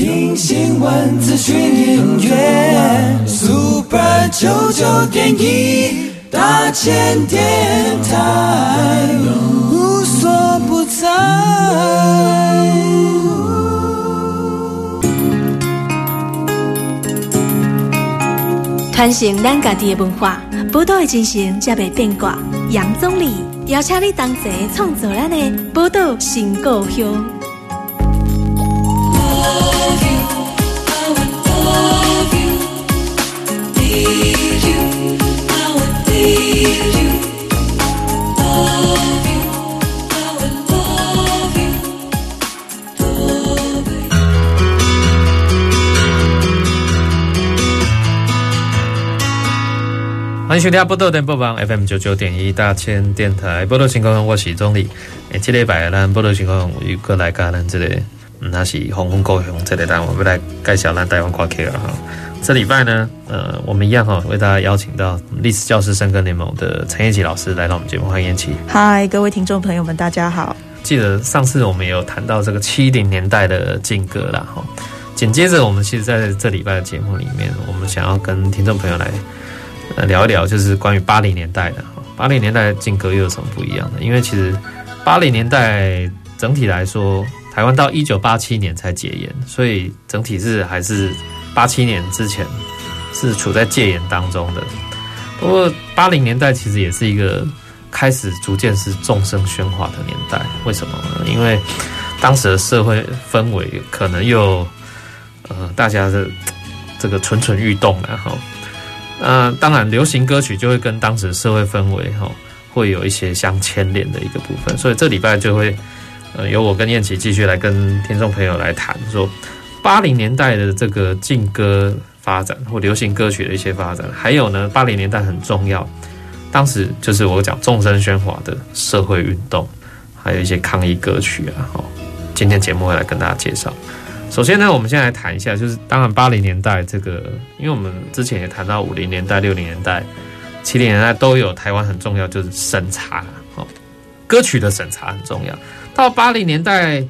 听新闻、资讯、音乐，Super 九九点一，大千电台，无所不在。传承咱家己的文化，宝岛的精神才袂变卦。杨总理邀请你同齐创作咱的宝岛新故乡。欢迎收听《波多电播网》FM 九九点一大千电台，波多情况，我是总理。诶，这礼拜咱宝岛新故乡又过来跟咱这个，嗯，那是红红高雄这个单，我们来介绍咱台湾歌曲了哈。这礼拜呢，呃，我们一样哈，为大家邀请到历史教师深耕联盟的陈彦琪老师来到我们节目，欢迎彦琪。嗨，各位听众朋友们，大家好。记得上次我们有谈到这个七零年代的劲歌啦哈，紧接着我们其实在这礼拜的节目里面，我们想要跟听众朋友来。呃，聊一聊就是关于八零年代的。八零年代的禁歌又有什么不一样的？因为其实八零年代整体来说，台湾到一九八七年才解严，所以整体是还是八七年之前是处在戒严当中的。不过八零年代其实也是一个开始逐渐是众声喧哗的年代。为什么呢？因为当时的社会氛围可能又呃，大家的这个蠢蠢欲动然后。呃，当然，流行歌曲就会跟当时社会氛围哈，会有一些相牵连的一个部分。所以这礼拜就会，呃，由我跟燕琪继续来跟听众朋友来谈说，八零年代的这个劲歌发展或流行歌曲的一些发展，还有呢，八零年代很重要，当时就是我讲众声喧哗的社会运动，还有一些抗议歌曲啊，哈，今天节目会来跟大家介绍。首先呢，我们先来谈一下，就是当然八零年代这个，因为我们之前也谈到五零年代、六零年代、七零年代都有台湾很重要，就是审查，哦，歌曲的审查很重要。到八零年代，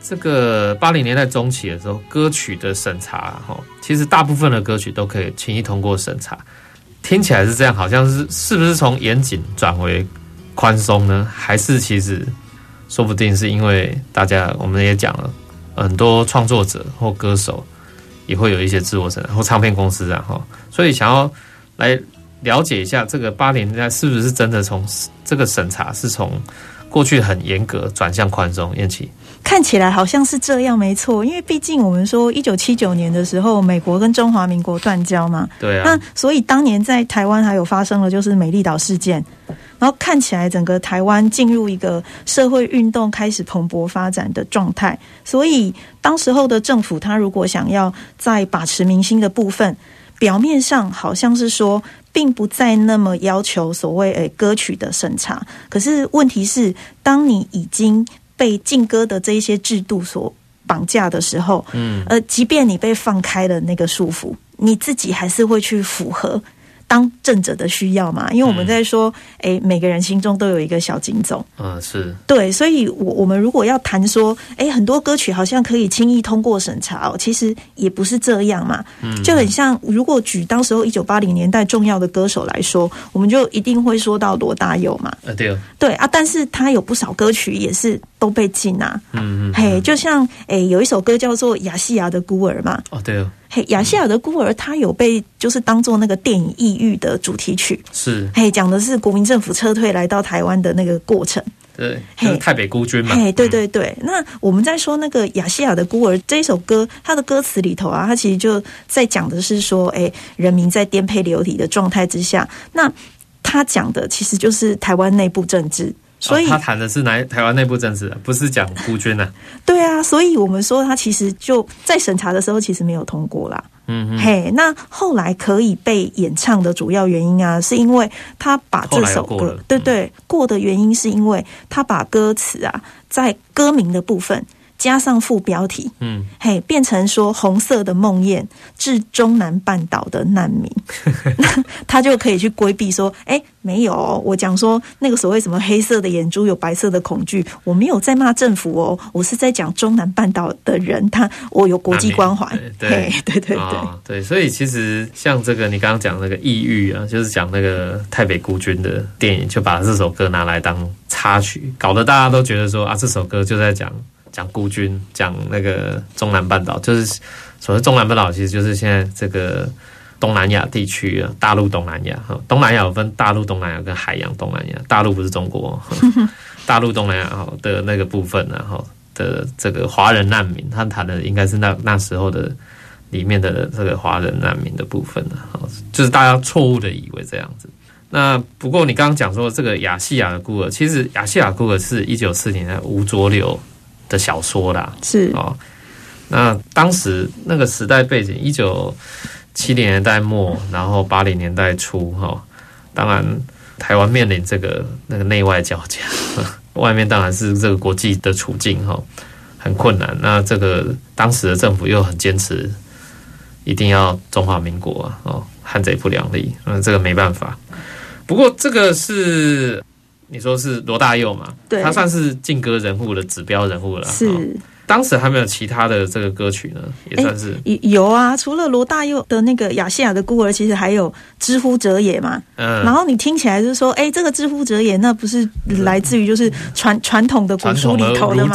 这个八零年代中期的时候，歌曲的审查，哈，其实大部分的歌曲都可以轻易通过审查。听起来是这样，好像是是不是从严谨转为宽松呢？还是其实说不定是因为大家我们也讲了。很多创作者或歌手也会有一些自我审查，或唱片公司啊，哈，所以想要来了解一下这个八零年代是不是真的从这个审查是从过去很严格转向宽松？燕琪看起来好像是这样，没错，因为毕竟我们说一九七九年的时候，美国跟中华民国断交嘛，对啊，那所以当年在台湾还有发生了就是美丽岛事件。然后看起来整个台湾进入一个社会运动开始蓬勃发展的状态，所以当时候的政府，他如果想要在把持民心的部分，表面上好像是说，并不再那么要求所谓诶歌曲的审查，可是问题是，当你已经被禁歌的这一些制度所绑架的时候，嗯，呃，即便你被放开了那个束缚，你自己还是会去符合。当政者的需要嘛，因为我们在说，哎、嗯，每个人心中都有一个小警总，嗯，是。对，所以，我我们如果要谈说，哎，很多歌曲好像可以轻易通过审查哦，其实也不是这样嘛，嗯，就很像，如果举当时候一九八零年代重要的歌手来说，我们就一定会说到罗大佑嘛，啊，对，对啊，但是他有不少歌曲也是都被禁啊，嗯嗯，嘿，就像，诶，有一首歌叫做《亚细亚的孤儿》嘛，哦，对哦。嘿，亚细亚的孤儿，它有被就是当做那个电影《抑郁》的主题曲，是嘿，讲的是国民政府撤退来到台湾的那个过程。对，就是太北孤军嘛。嘿，对对对。嗯、那我们在说那个亚细亚的孤儿这一首歌，它的歌词里头啊，它其实就在讲的是说，哎，人民在颠沛流离的状态之下，那他讲的其实就是台湾内部政治。所以、哦、他谈的是台台湾内部政治，不是讲孤军啊？对啊，所以我们说他其实就在审查的时候其实没有通过啦。嗯哼，嘿，那后来可以被演唱的主要原因啊，是因为他把这首歌，对对，过的原因是因为他把歌词啊，在歌名的部分加上副标题，嗯，嘿，变成说红色的梦魇致中南半岛的难民，那 他就可以去规避说，哎、欸，没有、哦，我讲说那个所谓什么黑色的眼珠有白色的恐惧，我没有在骂政府哦，我是在讲中南半岛的人，他我有国际关怀，对对对对对、哦、对，所以其实像这个你刚刚讲那个异域啊，就是讲那个台北孤军的电影，就把这首歌拿来当插曲，搞得大家都觉得说啊，这首歌就在讲。讲孤军，讲那个中南半岛，就是所谓中南半岛，其实就是现在这个东南亚地区啊，大陆东南亚哈。东南亚有分大陆东南亚跟海洋东南亚，大陆不是中国，大陆东南亚的那个部分，然后的这个华人难民，他谈的应该是那那时候的里面的这个华人难民的部分呢，就是大家错误的以为这样子。那不过你刚刚讲说这个亚细亚的孤儿，其实亚细亚孤儿是一九四零年吴浊流的小说啦，是哦。那当时那个时代背景，一九七零年代末，然后八零年代初，哈。当然，台湾面临这个那个内外交加，外面当然是这个国际的处境，哈，很困难。那这个当时的政府又很坚持，一定要中华民国啊，哦，汉贼不两立，嗯，这个没办法。不过这个是。你说是罗大佑嘛？对，他算是劲歌人物的指标人物了。是。当时还没有其他的这个歌曲呢，也算是、欸、有啊。除了罗大佑的那个亚细亚的孤儿，其实还有《知乎者也》嘛。嗯。然后你听起来就是说，哎、欸，这个《之乎者也》那不是来自于就是传传统的古书里头的嘛？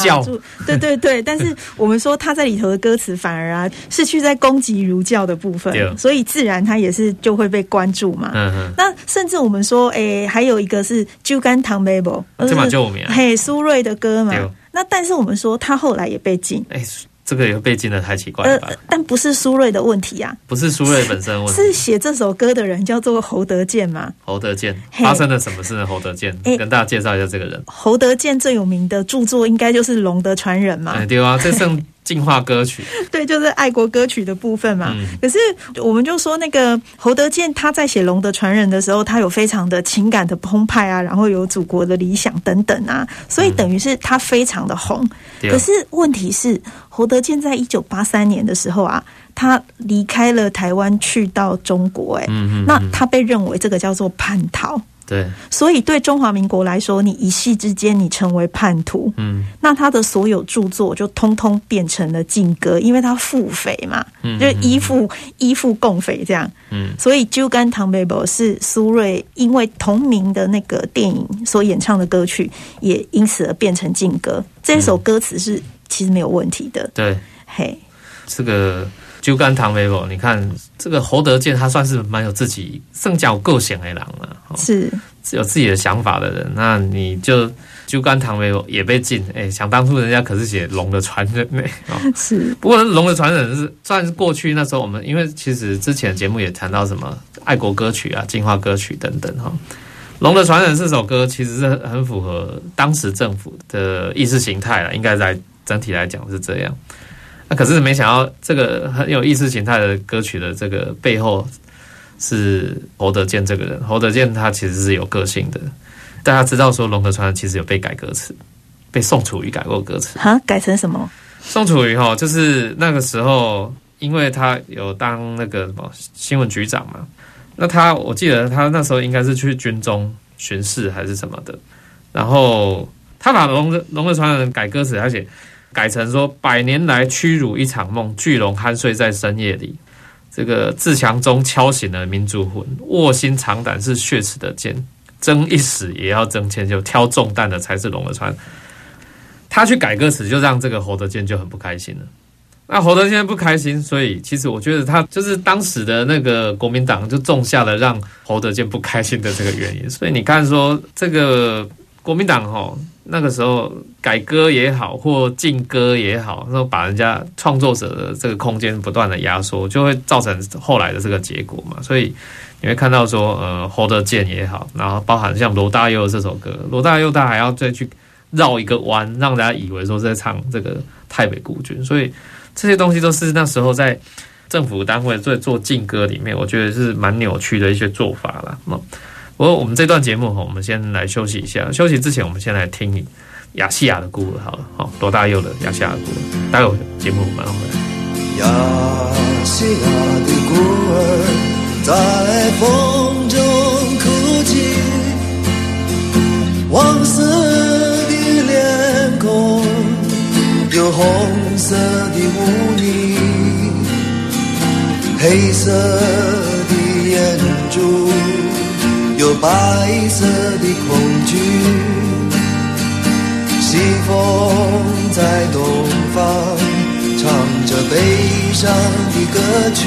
对对对。但是我们说他在里头的歌词反而啊是去在攻击儒教的部分，所以自然他也是就会被关注嘛。嗯嗯。那甚至我们说，哎、欸，还有一个是《酒干倘卖无》，这蛮著名。嘿，苏芮的歌嘛。那但是我们说他后来也被禁，哎，这个也被禁的太奇怪了吧？呃，但不是苏芮的问题啊，不是苏芮本身的问题，是写这首歌的人叫做侯德健嘛？侯德健发生了什么事呢？侯德健，跟大家介绍一下这个人。侯德健最有名的著作应该就是《龙的传人》嘛？对啊，这剩。净化歌曲，对，就是爱国歌曲的部分嘛。嗯、可是我们就说那个侯德健他在写《龙的传人》的时候，他有非常的情感的澎湃啊，然后有祖国的理想等等啊，所以等于是他非常的红。嗯、可是问题是，侯德健在一九八三年的时候啊，他离开了台湾去到中国，欸，哎、嗯，那他被认为这个叫做叛逃。对，所以对中华民国来说，你一夕之间你成为叛徒，嗯，那他的所有著作就通通变成了禁歌，因为他腹诽嘛，嗯，就依附依附共匪这样，嗯，所以《酒干唐伯伯》是苏芮因为同名的那个电影所演唱的歌曲，也因此而变成禁歌。这首歌词是其实没有问题的，对，嘿，这个。酒干倘卖无，你看这个侯德健，他算是蛮有自己胜较够险的人了，是有自己的想法的人。那你就酒干倘卖无也被禁，哎、欸，想当初人家可是写《龙的传人》呢，是。不过《龙的传人》是算是过去那时候我们，因为其实之前节目也谈到什么爱国歌曲啊、进化歌曲等等哈，《龙的传人》这首歌其实是很符合当时政府的意识形态了，应该在整体来讲是这样。那可是没想到，这个很有意识形态的歌曲的这个背后是侯德健这个人。侯德健他其实是有个性的。大家知道说《龙的传人》其实有被改歌词，被宋楚瑜改过歌词。哈，改成什么？宋楚瑜哈，就是那个时候，因为他有当那个什么新闻局长嘛。那他我记得他那时候应该是去军中巡视还是什么的。然后他把《龙的龙的传人》改歌词，而且。改成说：百年来屈辱一场梦，巨龙酣睡在深夜里。这个自强中敲醒了民族魂，卧薪尝胆是血齿的剑，争一死也要争千秋，挑重担的才是龙的传。他去改歌词，就让这个侯德健就很不开心了。那侯德健不开心，所以其实我觉得他就是当时的那个国民党就种下了让侯德健不开心的这个原因。所以你看说这个国民党哈。那个时候改歌也好，或禁歌也好，那把人家创作者的这个空间不断的压缩，就会造成后来的这个结果嘛。所以你会看到说，呃，侯德健也好，然后包含像罗大佑这首歌，罗大佑他还要再去绕一个弯，让大家以为说是在唱这个泰北孤军。所以这些东西都是那时候在政府单位在做禁歌里面，我觉得是蛮扭曲的一些做法啦。不过我们这段节目哈，我们先来休息一下。休息之前，我们先来听亚细亚的孤儿好了，好罗大佑的亚细亚的孤儿，待会节目马上回来。亚细亚的孤儿在风中哭泣，黄色的脸孔有红色的污泥，黑色的眼珠有白色的恐惧，西风在东方。唱着悲伤的歌曲，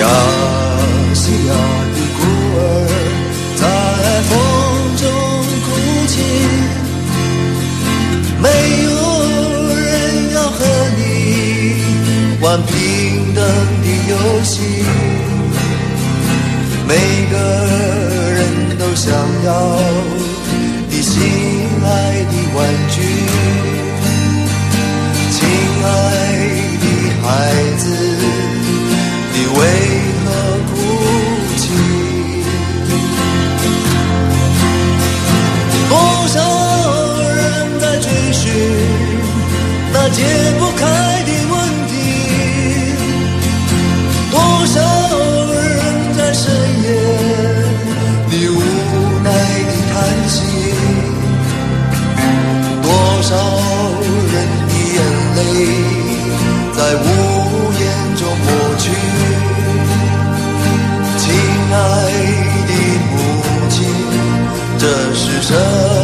亚细亚的孤儿在风中哭泣，没有人要和你玩平等游戏，每个人都想要你心。爱的玩具，亲爱的孩子，你为何哭泣？多少人在追寻那解不开这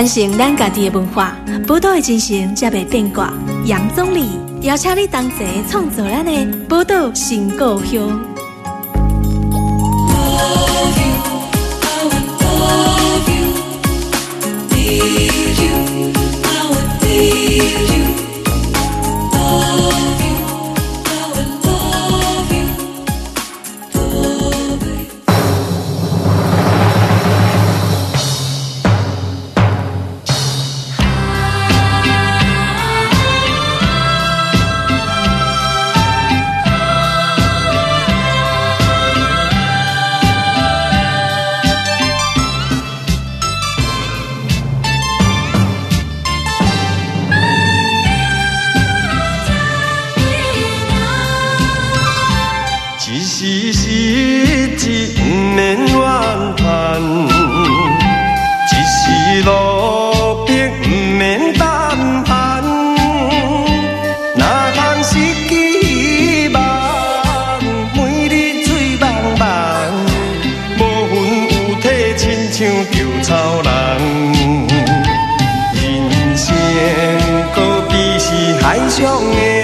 传承咱家己的文化，宝岛的精神才袂变卦。杨总理邀请你同齐创作咱的宝岛新故乡。海上的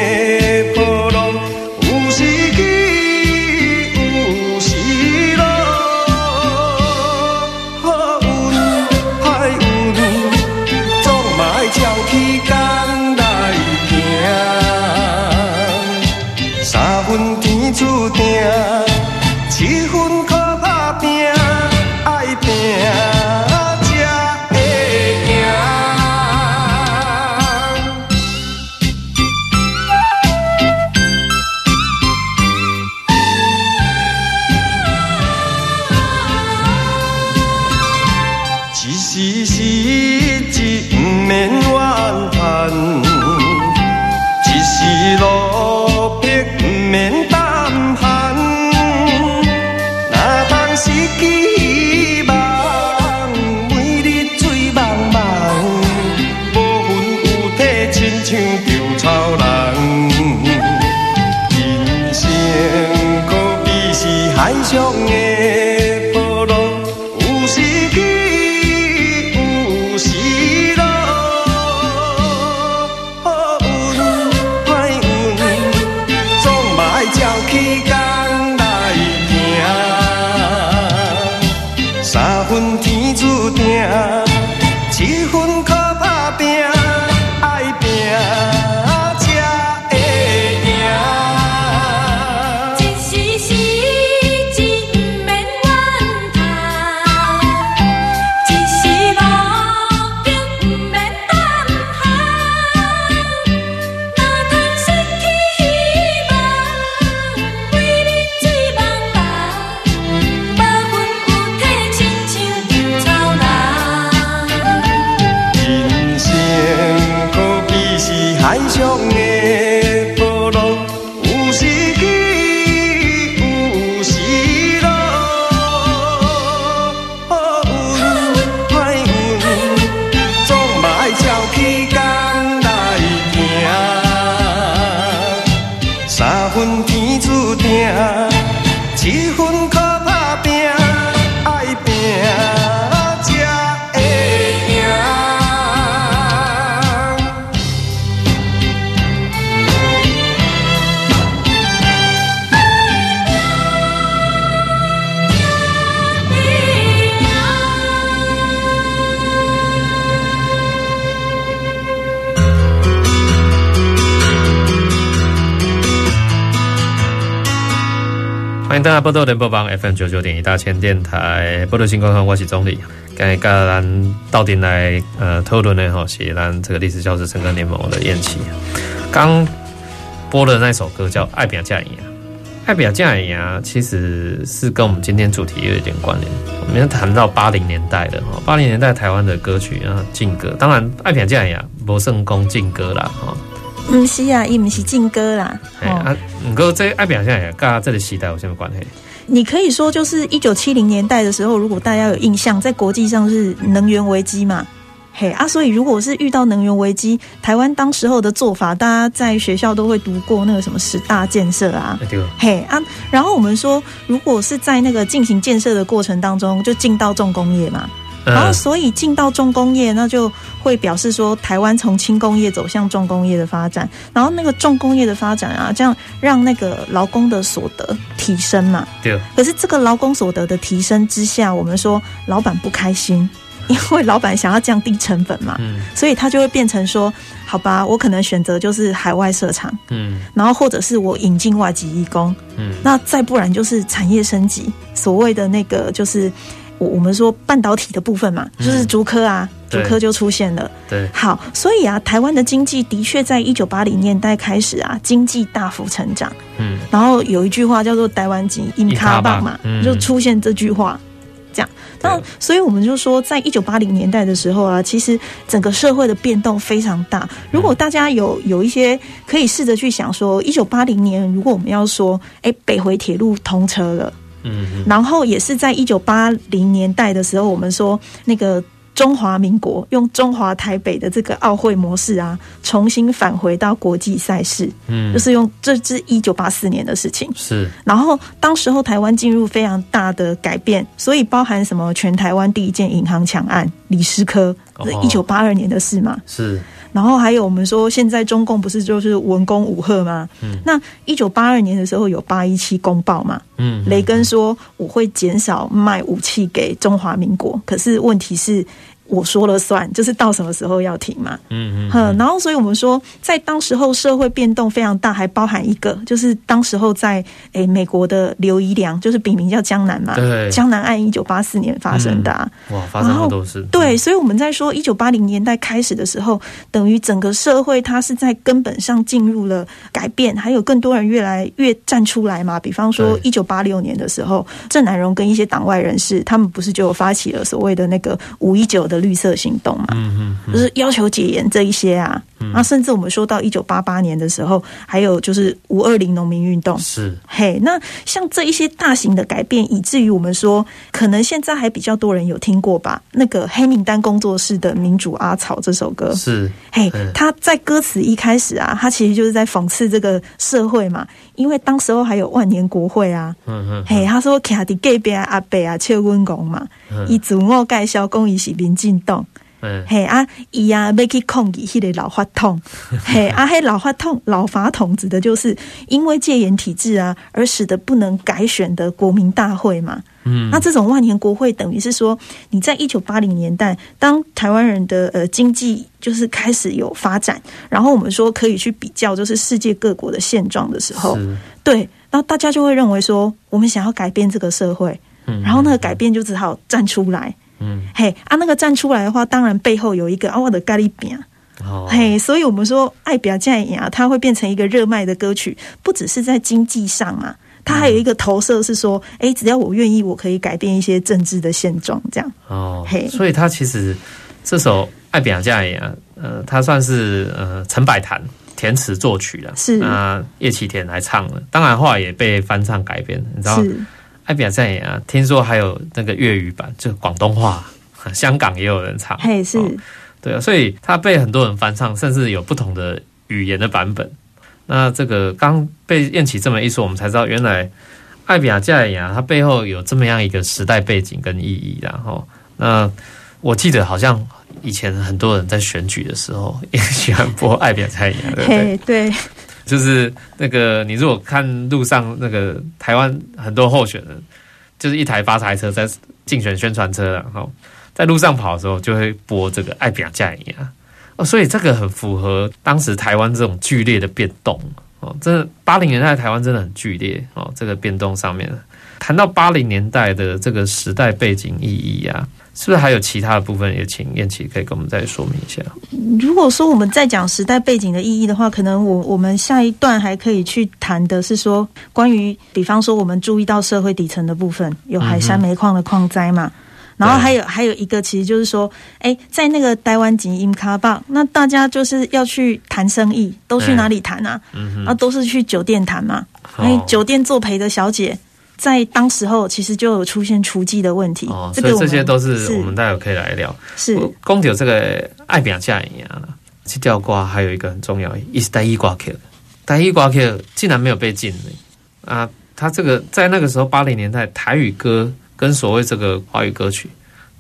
波多联播帮 FM 九九点一大千电台波多新观看我是宗澧，刚才跟咱到底来呃讨论的吼是咱这个历史教师诚耕联盟的燕琪，刚播的那首歌叫《爱拼才会赢》，爱拼才会赢其实是跟我们今天主题有一点关联。我们要谈到八零年代的哈，八零年代台湾的歌曲啊，劲歌，当然爱拼才会赢不胜功劲歌啦哈。不是啊，伊不是劲歌啦。哦、啊，不过这爱拼才会赢跟这个时代有什么关系？你可以说，就是一九七零年代的时候，如果大家有印象，在国际上是能源危机嘛，嘿啊，所以如果是遇到能源危机，台湾当时候的做法，大家在学校都会读过那个什么十大建设啊，对，嘿啊，然后我们说，如果是在那个进行建设的过程当中，就进到重工业嘛。然后所以进到重工业，那就会表示说台湾从轻工业走向重工业的发展，然后那个重工业的发展啊，这样让那个劳工的所得提升嘛。对。可是这个劳工所得的提升之下，我们说老板不开心。因为老板想要降低成本嘛，嗯，所以他就会变成说，好吧，我可能选择就是海外设厂，嗯，然后或者是我引进外籍义工，嗯，那再不然就是产业升级，所谓的那个就是我我们说半导体的部分嘛，就是竹科啊，竹科就出现了，对，好，所以啊，台湾的经济的确在一九八零年代开始啊，经济大幅成长，嗯，然后有一句话叫做“台湾经英卡棒”嘛，就出现这句话。这样，那所以我们就说，在一九八零年代的时候啊，其实整个社会的变动非常大。如果大家有有一些可以试着去想说，一九八零年，如果我们要说，哎，北回铁路通车了，嗯，然后也是在一九八零年代的时候，我们说那个。中华民国用中华台北的这个奥会模式啊，重新返回到国际赛事，嗯，就是用这是一九八四年的事情，是。然后当时候台湾进入非常大的改变，所以包含什么全台湾第一件银行抢案，李师科，是一九八二年的事嘛，是。然后还有我们说，现在中共不是就是文攻武赫吗？嗯，那一九八二年的时候有八一七公报嘛，嗯，雷根说我会减少卖武器给中华民国，可是问题是。我说了算，就是到什么时候要停嘛。嗯嗯，嗯。然后，所以我们说，在当时候社会变动非常大，还包含一个，就是当时候在诶美国的刘宜良，就是笔名叫江南嘛。对。江南案一九八四年发生的啊。哇，发生的都是。对，所以我们在说一九八零年代开始的时候，等于整个社会它是在根本上进入了改变，还有更多人越来越站出来嘛。比方说一九八六年的时候，郑南荣跟一些党外人士，他们不是就发起了所谓的那个五一九的。绿色行动嘛，就是要求解严这一些啊，那甚至我们说到一九八八年的时候，还有就是五二零农民运动，是。嘿，那像这一些大型的改变，以至于我们说，可能现在还比较多人有听过吧？那个黑名单工作室的《民主阿草》这首歌，是嘿，他在歌词一开始啊，他其实就是在讽刺这个社会嘛，因为当时候还有万年国会啊，嗯嗯，嘿，他说卡迪盖边阿伯啊，切温公嘛，以自我介绍公益是民进党。嘿啊，伊啊要去抗议迄个老法统，嘿啊，迄老法统老法统指的就是因为戒严体制啊，而使得不能改选的国民大会嘛。嗯，那这种万年国会等于是说，你在一九八零年代，当台湾人的呃经济就是开始有发展，然后我们说可以去比较，就是世界各国的现状的时候，对，然后大家就会认为说，我们想要改变这个社会，然后那个改变就只好站出来。嗯，嘿啊，那个站出来的话，当然背后有一个啊，我的咖喱饼，哦，嘿，所以我们说爱表这样啊，它会变成一个热卖的歌曲，不只是在经济上嘛，它还有一个投射是说，哎、嗯，只要我愿意，我可以改变一些政治的现状，这样哦，嘿，所以它其实这首爱表这样啊，呃，它算是呃陈百潭填词作曲的，是。啊，叶启田来唱的，当然话也被翻唱改编，你知道吗？爱拼才会赢，听说还有那个粤语版，就广东话，香港也有人唱。嘿，是，对啊，所以它被很多人翻唱，甚至有不同的语言的版本。那这个刚被燕琪这么一说，我们才知道原来爱拼才会赢，它背后有这么样一个时代背景跟意义。然后，那我记得好像以前很多人在选举的时候也喜欢播爱拼才会赢，对不对？对。就是那个，你如果看路上那个台湾很多候选人，就是一台发财车在竞选宣传车，然后在路上跑的时候就会播这个爱拼才会赢哦，所以这个很符合当时台湾这种剧烈的变动哦，真的八零年代台湾真的很剧烈哦，这个变动上面谈到八零年代的这个时代背景意义啊。是不是还有其他的部分？也请燕琪可以跟我们再说明一下。如果说我们在讲时代背景的意义的话，可能我我们下一段还可以去谈的是说，关于比方说我们注意到社会底层的部分，有海山煤矿的矿灾嘛，嗯、然后还有还有一个，其实就是说，哎，在那个台湾籍 m 卡棒，那大家就是要去谈生意，都去哪里谈啊？嗯，那都是去酒店谈嘛，哎、哦，酒店作陪的小姐。在当时候，其实就有出现雏妓的问题。哦，所以这些都是我们待会可以来聊。是，讲到这个爱拼才会赢了，这条歌还有一个很重要，也是台语歌曲。台语歌曲竟然没有被禁啊！他这个在那个时候八零年代，台语歌跟所谓这个华语歌曲，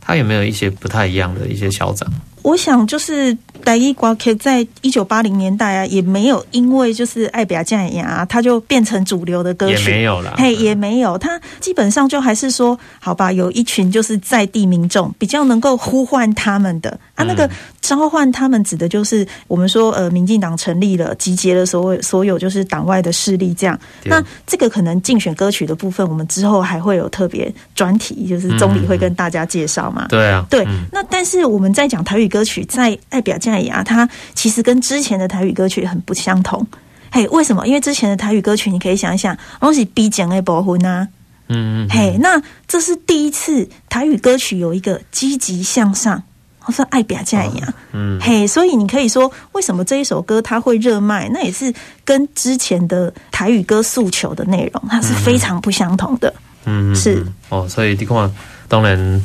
它有没有一些不太一样的一些小长？我想就是台语歌曲在一九八零年代啊，也没有因为就是爱拼才会赢，它就变成主流的歌曲，也没有了，嘿，也没有。它基本上就还是说，好吧，有一群就是在地民众比较能够呼唤他们的啊，那个召唤他们指的就是我们说呃，民进党成立了，集结了所有所有就是党外的势力这样。那这个可能竞选歌曲的部分，我们之后还会有特别专题，就是总理会跟大家介绍嘛。对啊，对。那但是我们在讲台语歌。歌曲在爱拼才会赢，它其实跟之前的台语歌曲很不相同。嘿，为什么？因为之前的台语歌曲，你可以想一想，东西逼奖的部分啊。嗯嗯。嘿，那这是第一次台语歌曲有一个积极向上，我说爱拼才会赢。嗯。嘿，所以你可以说，为什么这一首歌它会热卖？那也是跟之前的台语歌诉求的内容，它是非常不相同的。嗯，是。哦，所以你看，当然。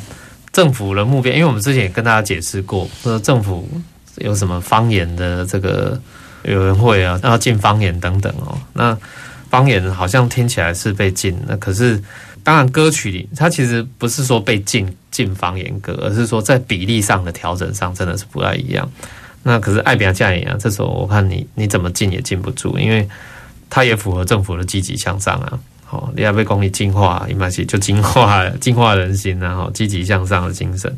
政府的目标，因为我们之前也跟大家解释过，说政府有什么方言的这个委员会啊，要禁方言等等哦。那方言好像听起来是被禁，那可是当然歌曲里它其实不是说被禁禁方言歌，而是说在比例上的调整上真的是不太一样。那可是爱拼才会赢，这时候我看你你怎么禁也禁不住，因为它也符合政府的积极向上啊。哦，你要被公益净化，伊嘛是就进化进化人心，然后积极向上的精神。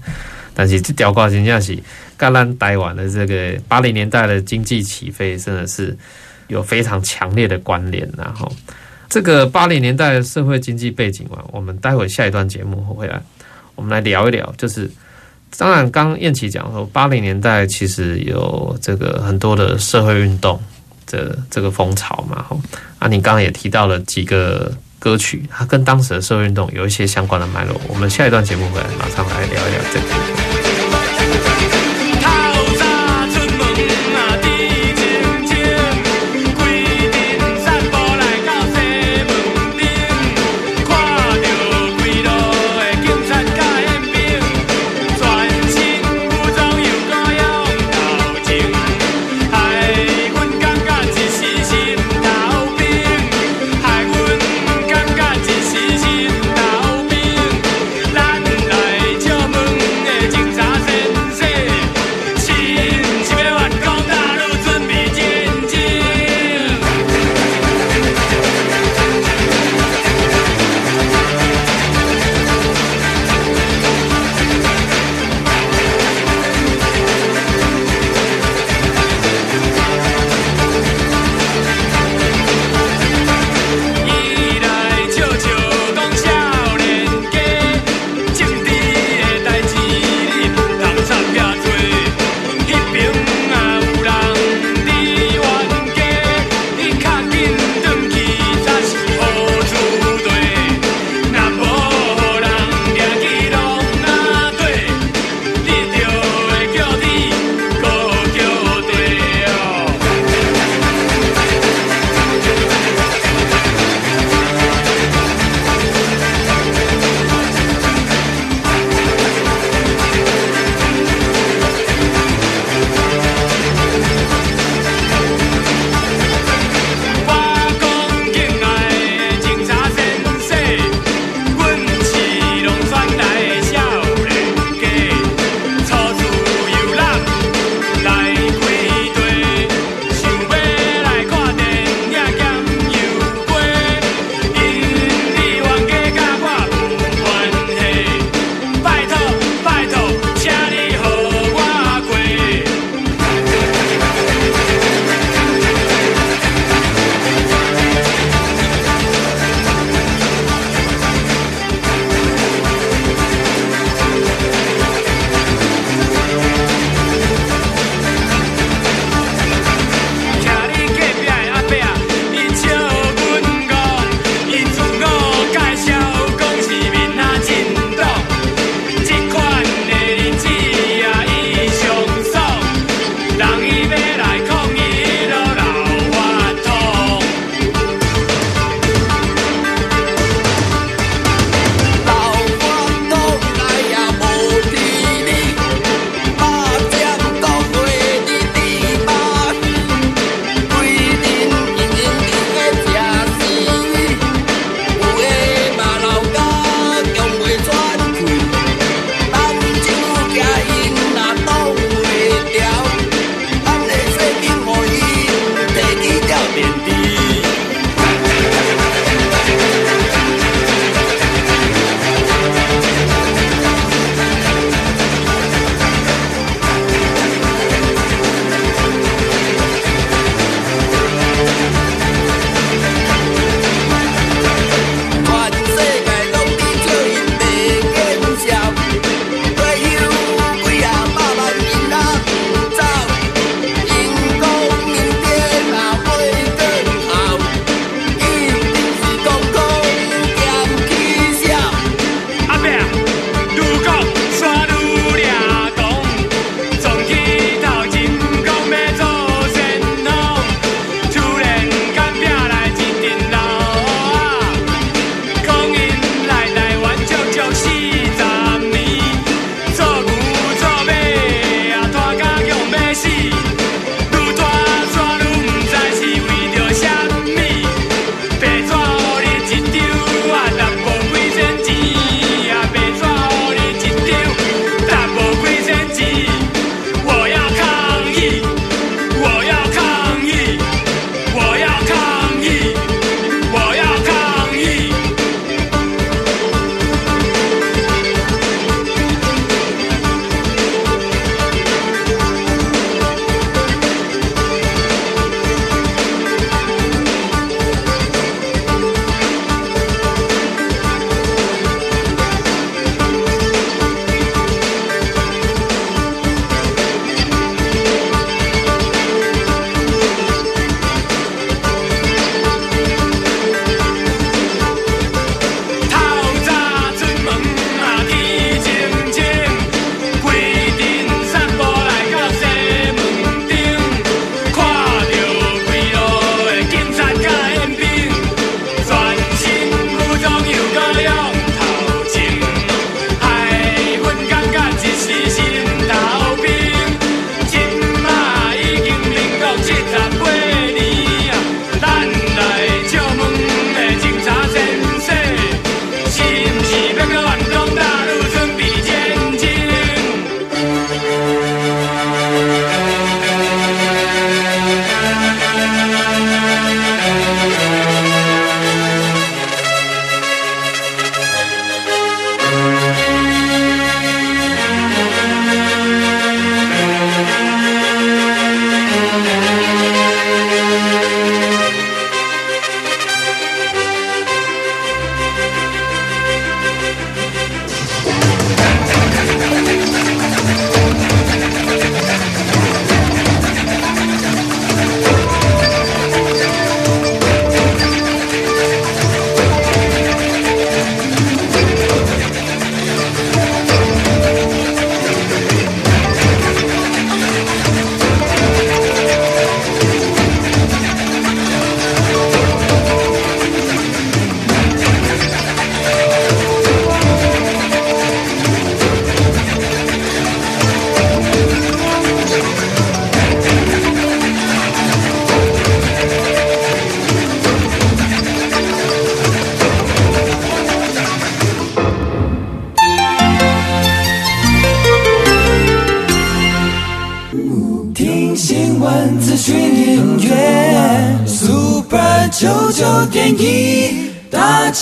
但是这条歌真正是跟咱台湾的这个八零年代的经济起飞，真的是有非常强烈的关联。然后，这个八零年代的社会经济背景啊，我们待会下一段节目会来，我们来聊一聊。就是当然，刚燕琪讲说，八零年代其实有这个很多的社会运动。的这个风潮嘛，吼啊，你刚刚也提到了几个歌曲，它跟当时的社会运动有一些相关的脉络。我们下一段节目回来，马上来聊一聊这个。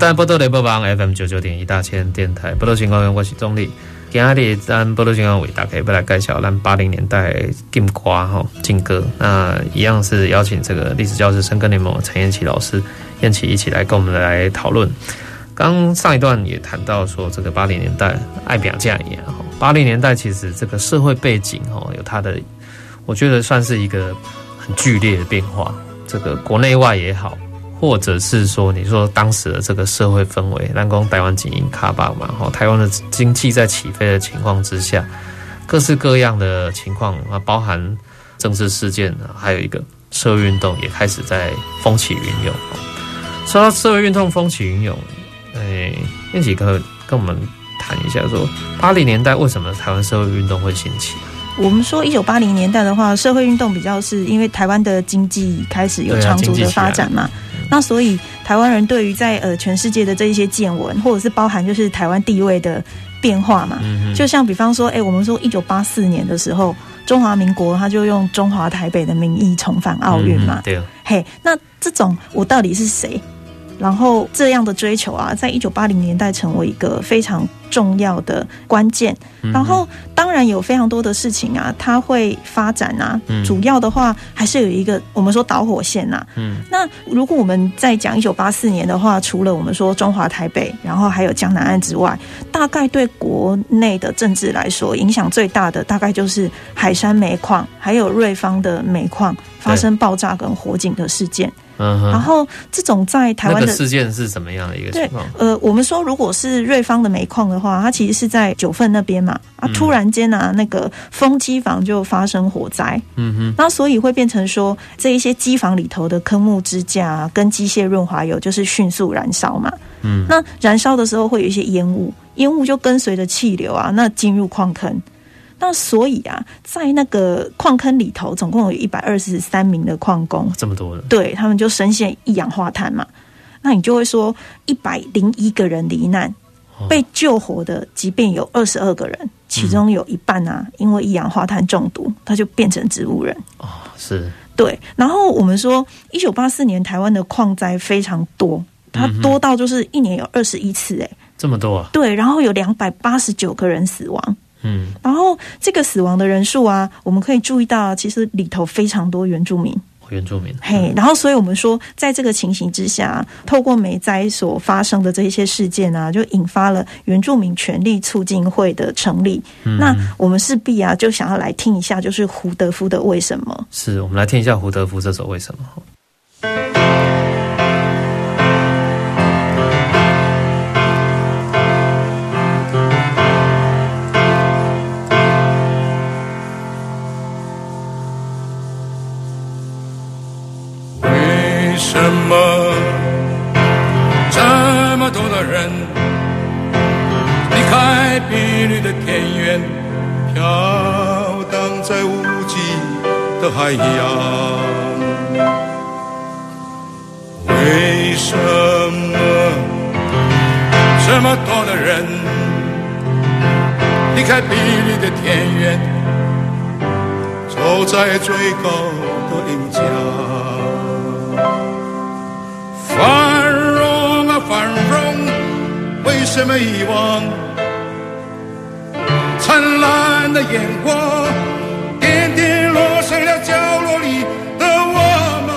欢迎大家波多联播网 FM 九九点一大千电台波多情况，我是宗澧。今日咱波多情况为大家要来介绍咱八零年代禁歌哈禁歌，那一样是邀请这个历史教师深耕联盟陈燕琪老师燕琪一起来跟我们来讨论。刚上一段也谈到说，这个八零年代爱拼才艺哈，八零年代其实这个社会背景哈有它的，我觉得算是一个很剧烈的变化，这个国内外也好。或者是说，你说当时的这个社会氛围，南宫台湾经营卡巴嘛，哈，台湾的经济在起飞的情况之下，各式各样的情况啊，包含政治事件，还有一个社会运动也开始在风起云涌。说到社会运动风起云涌，哎，彦启可跟我们谈一下說，说八零年代为什么台湾社会运动会兴起？我们说一九八零年代的话，社会运动比较是因为台湾的经济开始有长足的发展嘛。那所以台湾人对于在呃全世界的这一些见闻，或者是包含就是台湾地位的变化嘛，就像比方说，哎，我们说一九八四年的时候，中华民国他就用中华台北的名义重返奥运嘛，对，嘿，那这种我到底是谁？然后这样的追求啊，在一九八零年代成为一个非常重要的关键。然后当然有非常多的事情啊，它会发展啊。主要的话还是有一个我们说导火线呐。嗯。那如果我们在讲一九八四年的话，除了我们说中华台北，然后还有江南岸之外，大概对国内的政治来说影响最大的，大概就是海山煤矿还有瑞芳的煤矿发生爆炸跟火警的事件。嗯，然后这种在台湾的事件是什么样的一个情况？对，呃，我们说如果是瑞芳的煤矿的话，它其实是在九份那边嘛，啊，突然间啊，那个风机房就发生火灾，嗯哼，那所以会变成说这一些机房里头的坑木支架跟机械润滑油就是迅速燃烧嘛，嗯，那燃烧的时候会有一些烟雾，烟雾就跟随着气流啊，那进入矿坑。那所以啊，在那个矿坑里头，总共有一百二十三名的矿工，这么多人，对，他们就深陷一氧化碳嘛。那你就会说，一百零一个人罹难，被救活的，即便有二十二个人，其中有一半啊，因为一氧化碳中毒，他就变成植物人。哦，是，对。然后我们说，一九八四年台湾的矿灾非常多，它多到就是一年有二十一次，哎，这么多啊？对，然后有两百八十九个人死亡。嗯，然后这个死亡的人数啊，我们可以注意到，其实里头非常多原住民，原住民。嘿，然后所以我们说，在这个情形之下，透过梅灾所发生的这一些事件啊，就引发了原住民权利促进会的成立。嗯、那我们势必啊，就想要来听一下，就是胡德夫的《为什么》。是，我们来听一下胡德夫这首《为什么》。么，这么多的人离开碧绿的田园，飘荡在无际的海洋。为什么这么多的人离开碧绿的田园，走在最高的领角？为什么遗忘灿烂的眼光，点点落下了角落里的我们？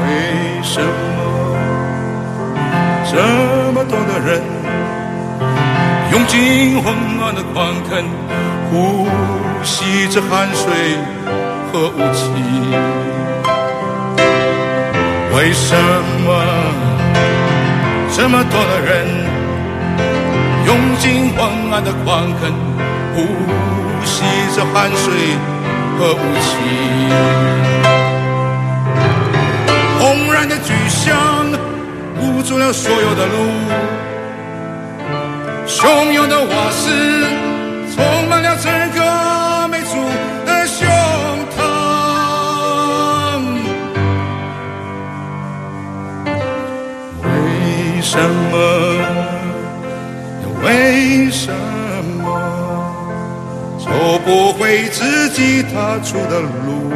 为什么这么多的人用尽混乱的狂啃，呼吸着汗水和雾气？为什么这么多的人涌进昏暗的矿坑，呼吸着汗水和雾气？轰然的巨响捂住了所有的路，汹涌的瓦斯充满了什么？为什么走不回自己踏出的路？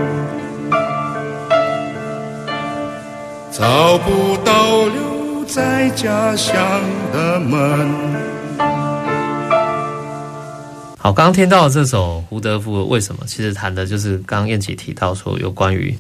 找不到留在家乡的门。好，刚刚听到这首胡德夫为什么，其实谈的就是刚刚燕琪提到说，有关于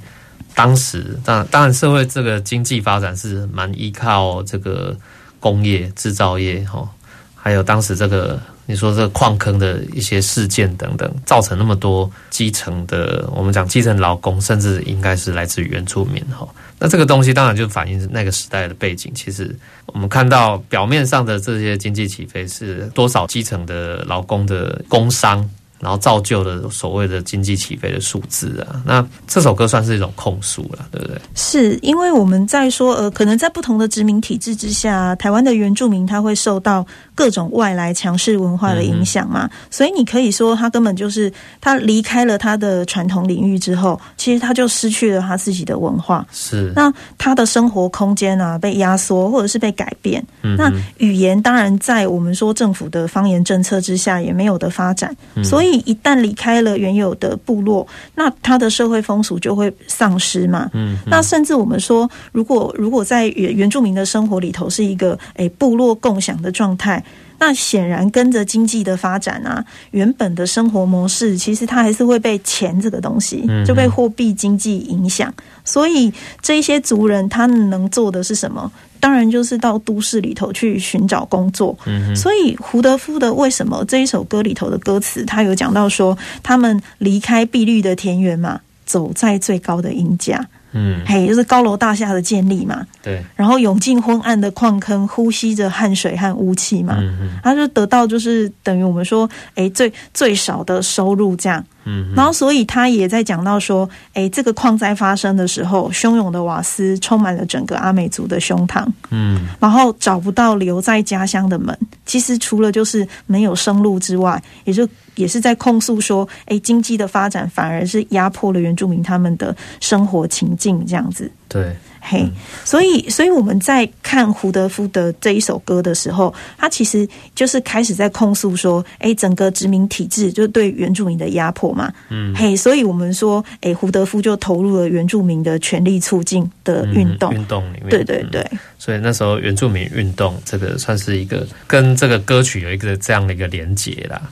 当时，当当然社会这个经济发展是蛮依靠这个工业制造业哈，还有当时这个。你说这个矿坑的一些事件等等，造成那么多基层的，我们讲基层劳工，甚至应该是来自于原住民哈。那这个东西当然就反映那个时代的背景。其实我们看到表面上的这些经济起飞，是多少基层的劳工的工伤。然后造就了所谓的经济起飞的数字啊，那这首歌算是一种控诉了，对不对？是因为我们在说，呃，可能在不同的殖民体制之下，台湾的原住民他会受到各种外来强势文化的影响嘛，嗯、所以你可以说他根本就是他离开了他的传统领域之后，其实他就失去了他自己的文化，是。那他的生活空间啊被压缩或者是被改变，嗯、那语言当然在我们说政府的方言政策之下也没有的发展，嗯、所以。一旦离开了原有的部落，那他的社会风俗就会丧失嘛。嗯，那甚至我们说，如果如果在原原住民的生活里头是一个诶、欸、部落共享的状态，那显然跟着经济的发展啊，原本的生活模式其实它还是会被钱这个东西就被货币经济影响。所以这一些族人他能做的是什么？当然就是到都市里头去寻找工作，嗯，所以胡德夫的为什么这一首歌里头的歌词，他有讲到说，他们离开碧绿的田园嘛，走在最高的音架，嗯，嘿，就是高楼大厦的建立嘛，对，然后涌进昏暗的矿坑，呼吸着汗水和污气嘛，嗯嗯，他就得到就是等于我们说，哎，最最少的收入这样。嗯，然后所以他也在讲到说，哎，这个矿灾发生的时候，汹涌的瓦斯充满了整个阿美族的胸膛。嗯，然后找不到留在家乡的门，其实除了就是没有生路之外，也就也是在控诉说，哎，经济的发展反而是压迫了原住民他们的生活情境，这样子。对。嘿，所以，所以我们在看胡德夫的这一首歌的时候，他其实就是开始在控诉说，哎，整个殖民体制就对原住民的压迫嘛。嗯，嘿，所以我们说，哎，胡德夫就投入了原住民的权力促进的运动，运动里面，对对对。所以那时候原住民运动这个算是一个跟这个歌曲有一个这样的一个连结啦。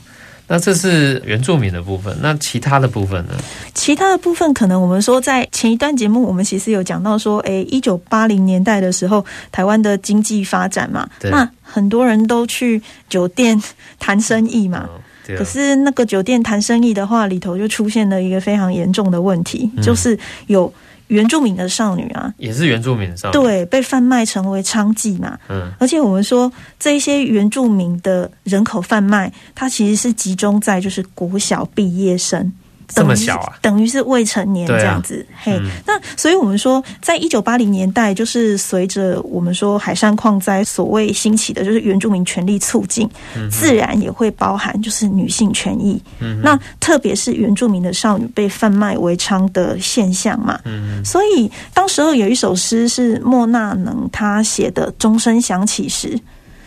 那这是原住民的部分，那其他的部分呢？其他的部分可能我们说，在前一段节目，我们其实有讲到说，诶，一九八零年代的时候，台湾的经济发展嘛，那很多人都去酒店谈生意嘛。哦，可是那个酒店谈生意的话，里头就出现了一个非常严重的问题，嗯，就是有。原住民的少女啊，也是原住民的少女，对，被贩卖成为娼妓嘛。嗯，而且我们说这一些原住民的人口贩卖，它其实是集中在就是国小毕业生。这么小啊，等于是未成年这样子，啊、嘿。嗯、那所以我们说，在一九八零年代，就是随着我们说海上矿灾所谓兴起的，就是原住民权利促进，嗯、自然也会包含就是女性权益。嗯，那特别是原住民的少女被贩卖为娼的现象嘛。嗯，所以当时候有一首诗是莫那能他写的《钟声响起时》，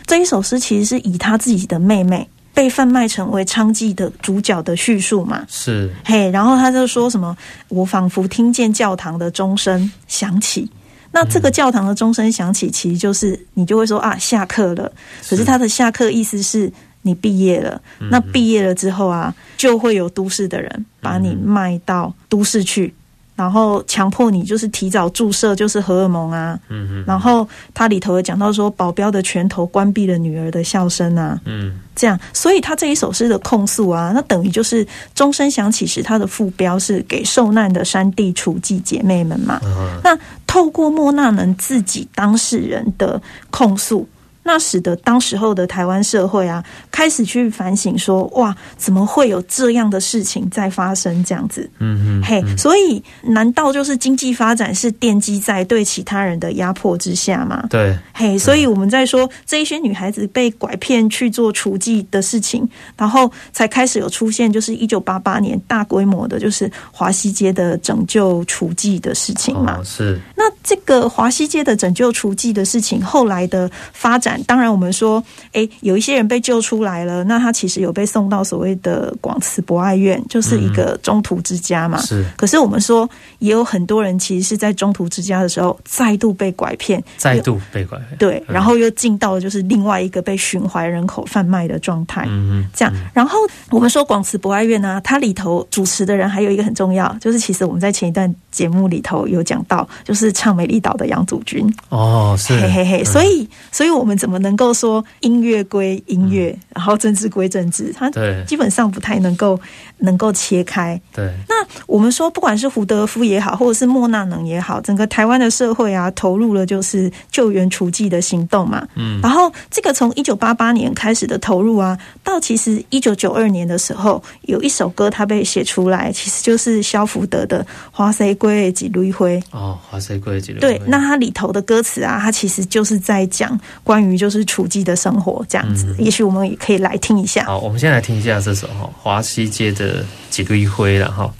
这一首诗其实是以他自己的妹妹。被贩卖成为娼妓的主角的叙述嘛，是嘿，然后他就说什么，我仿佛听见教堂的钟声响起。那这个教堂的钟声响起，其实就是你就会说啊，下课了。可是他的下课意思是你毕业了。那毕业了之后啊，就会有都市的人把你卖到都市去。然后强迫你就是提早注射就是荷尔蒙啊，嗯嗯，然后它里头有讲到说保镖的拳头关闭了女儿的笑声啊，嗯，这样，所以他这一首诗的控诉啊，那等于就是钟声响起时，他的副标是给受难的山地处妓姐妹们嘛，那透过莫那能自己当事人的控诉。那使得当时候的台湾社会啊，开始去反省说，哇，怎么会有这样的事情在发生？这样子，嗯嗯，嘿，所以难道就是经济发展是奠基在对其他人的压迫之下吗？对，嘿，所以我们在说这一些女孩子被拐骗去做厨妓的事情，然后才开始有出现，就是一九八八年大规模的，就是华西街的拯救厨妓的事情嘛。哦，是。那这个华西街的拯救厨妓的事情，后来的发展。当然，我们说，诶，有一些人被救出来了，那他其实有被送到所谓的广慈博爱院，就是一个中途之家嘛。是。可是我们说，也有很多人其实是在中途之家的时候，再度被拐骗，再度被拐骗。对，然后又进到了就是另外一个被循环人口贩卖的状态。嗯嗯。这样，然后我们说广慈博爱院呢，它里头主持的人还有一个很重要，就是其实我们在前一段节目里头有讲到，就是唱《美丽岛》的杨祖君。哦，是。嘿嘿嘿，所以，所以我们怎么能够说音乐归音乐，嗯、然后政治归政治？他基本上不太能够能够切开。对，那我们说，不管是胡德夫也好，或者是莫纳能也好，整个台湾的社会啊，投入了就是救援雏妓的行动嘛。嗯，然后这个从一九八八年开始的投入啊，到其实一九九二年的时候，有一首歌它被写出来，其实就是萧福德的《花西归的一缕花》。哦，《花西归的一缕花》。对，那它里头的歌词啊，它其实就是在讲关于就是。雏妓的生活这样子，嗯、也许我们也可以来听一下。好，我们先来听一下这首哈华西街的一缕花了哈。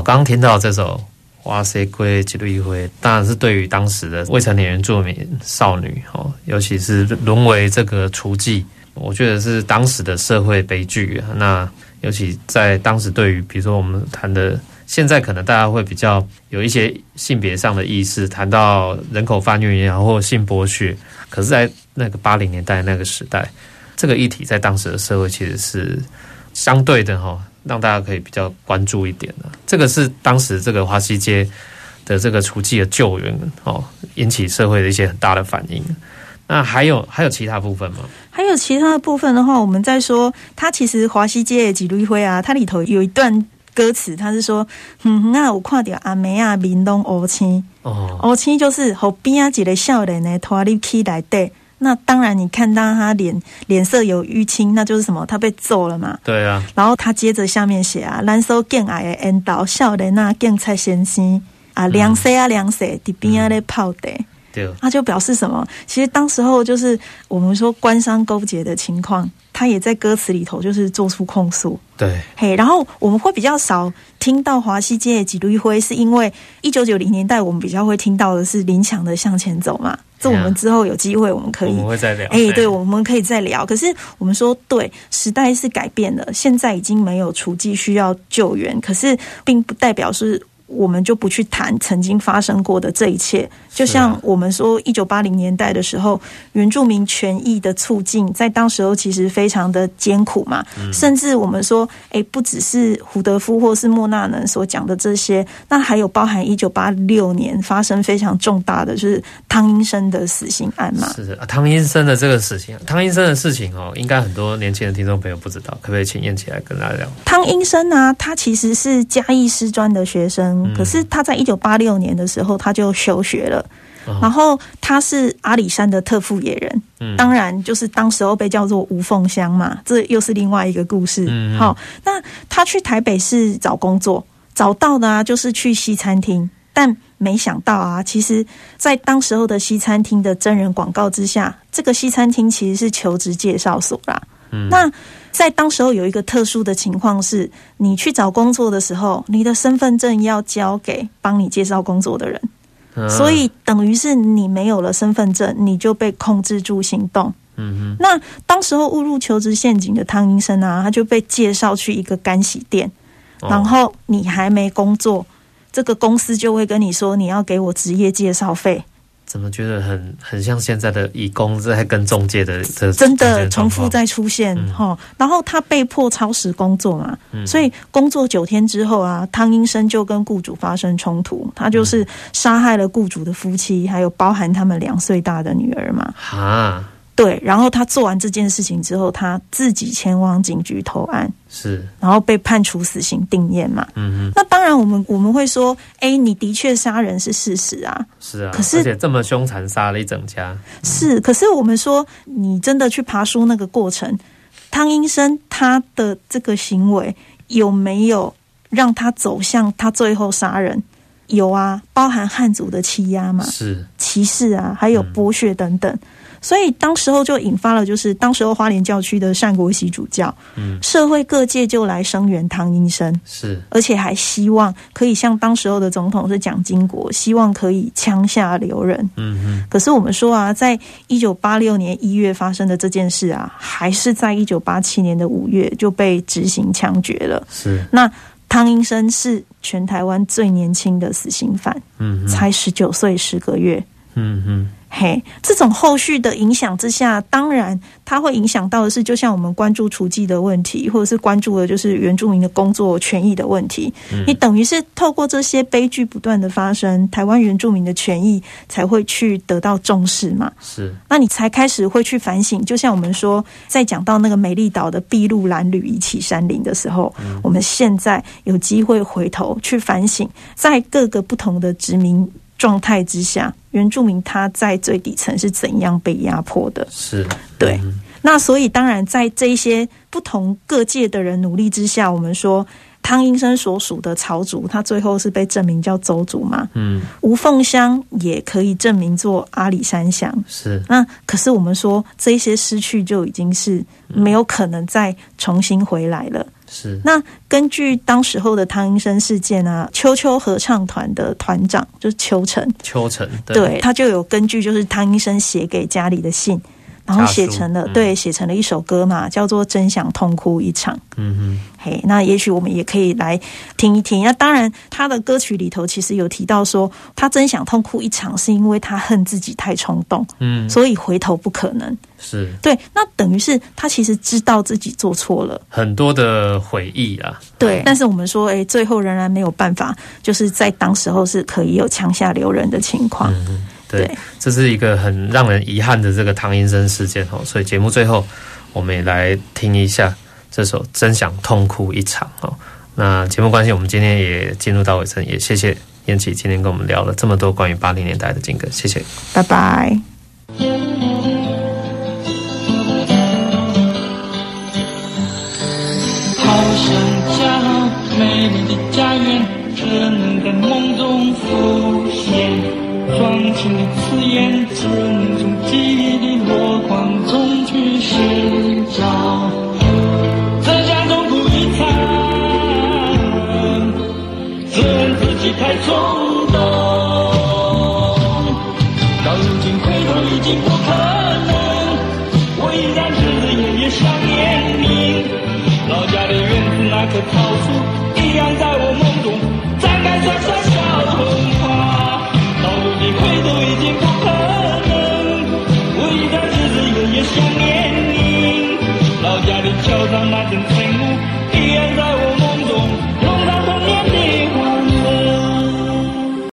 刚刚听到这首《花西归一缕花》，当然是对于当时的未成年原住民少女，哦，尤其是沦为这个雏妓，我觉得是当时的社会悲剧啊。那尤其在当时，对于比如说我们谈的，现在可能大家会比较有一些性别上的意识，谈到人口贩运也好，或性剥削，可是，在那个八零年代那个时代，这个议题在当时的社会其实是相对的，哈。让大家可以比较关注一点的，这个是当时这个华西街的这个雏妓的救援哦，引起社会的一些很大的反应。那还有还有其他部分吗？还有其他的部分的话，我们在说，它其实华西街的一缕花啊，它里头有一段歌词，它是说，嗯，那我看到阿妹啊，面拢乌青哦，乌青就是后边啊一个少年呢，拖你起来对。那当然，你看到他脸脸色有淤青，那就是什么？他被揍了嘛？对啊。然后他接着下面写啊，蓝手更矮的引导少年那更菜先生啊，凉色啊凉色，底边啊咧泡的。对。他就表示什么？其实当时候就是我们说官商勾结的情况，他也在歌词里头就是做出控诉。对。嘿，然后我们会比较少听到华西街的一缕灰，是因为一九九零年代我们比较会听到的是林强的向前走嘛。这我们之后有机会，我们可以，我们会再聊。哎，对，我们可以再聊。可是我们说，对，时代是改变了，现在已经没有厨技需要救援，可是并不代表是我们就不去谈曾经发生过的这一切。就像我们说，一九八零年代的时候，原住民权益的促进，在当时候其实非常的艰苦嘛。甚至我们说，诶，不只是胡德夫或是莫纳能所讲的这些，那还有包含一九八六年发生非常重大的，就是汤英生的死刑案嘛。是的，汤英生的这个死刑，汤英生的事情哦，应该很多年轻的听众朋友不知道，可不可以请燕姐来跟大家聊？汤英生呢，他其实是嘉义师专的学生，嗯、可是他在一九八六年的时候他就休学了。哦、然后他是阿里山的特富野人，嗯，当然就是当时候被叫做吴凤香嘛，这又是另外一个故事。嗯，好，那他去台北市找工作，找到的啊就是去西餐厅，但没想到啊，其实，在当时候的西餐厅的真人广告之下，这个西餐厅其实是求职介绍所啦。嗯，那在当时候有一个特殊的情况是，你去找工作的时候，你的身份证要交给帮你介绍工作的人。所以等于是你没有了身份证，你就被控制住行动。嗯哼。那当时候误入求职陷阱的汤医生啊，他就被介绍去一个干洗店，然后你还没工作，这个公司就会跟你说，你要给我职业介绍费。怎么觉得很很像现在的以工在跟中介的这真的重复在出现哈、嗯？然后他被迫超时工作嘛，嗯、所以工作九天之后啊，汤英生就跟雇主发生冲突，他就是杀害了雇主的夫妻，还有包含他们两岁大的女儿嘛。哈。对，然后他做完这件事情之后，他自己前往警局投案，是，然后被判处死刑定谳嘛。嗯嗯。那当然，我们我们会说，哎，你的确杀人是事实啊。是啊。可是，而且这么凶残，杀了一整家。是，可是我们说，你真的去爬书那个过程，汤英生他的这个行为有没有让他走向他最后杀人？有啊，包含汉族的欺压嘛，是歧视啊，还有剥削等等。嗯所以当时候就引发了，就是当时候花莲教区的善国玺主教，嗯，社会各界就来声援汤英生，是，而且还希望可以像当时候的总统是蒋经国，希望可以枪下留人，嗯嗯。可是我们说啊，在一九八六年一月发生的这件事啊，还是在一九八七年的五月就被执行枪决了，是。那汤英生是全台湾最年轻的死刑犯，嗯，才十九岁十个月，嗯嗯。嘿，这种后续的影响之下，当然它会影响到的是，就像我们关注雏妓的问题，或者是关注的就是原住民的工作权益的问题。嗯、你等于是透过这些悲剧不断的发生，台湾原住民的权益才会去得到重视嘛？是，那你才开始会去反省。就像我们说，在讲到那个美丽岛的筚路蓝缕一起山林的时候，嗯、我们现在有机会回头去反省，在各个不同的殖民状态之下，原住民他在最底层是怎样被压迫的？是对。那所以当然，在这一些不同各界的人努力之下，我们说汤英生所属的朝族，他最后是被证明叫邹族嘛？嗯。吴凤香也可以证明做阿里山乡。是。那可是我们说，这些失去就已经是没有可能再重新回来了。是，那根据当时候的汤医生事件啊，秋秋合唱团的团长就是秋成，秋成对，对，他就有根据就是汤医生写给家里的信。然后写成了，对，写成了一首歌嘛，叫做《真想痛哭一场》。嗯哼，嘿，那也许我们也可以来听一听。那当然，他的歌曲里头其实有提到说，他真想痛哭一场，是因为他恨自己太冲动，嗯，所以回头不可能。是对，那等于是他其实知道自己做错了，很多的悔意啊。对，但是我们说，哎，最后仍然没有办法，就是在当时候是可以有枪下留人的情况。嗯对，这是一个很让人遗憾的这个唐英生事件哦，所以节目最后我们也来听一下这首《真想痛哭一场》哦。那节目关系，我们今天也进入到尾声，也谢谢燕琪今天跟我们聊了这么多关于八零年代的金歌，谢谢，拜拜。好想双情的字眼，只能从记忆的落光中去寻找。只想痛苦一场，只恨自己太冲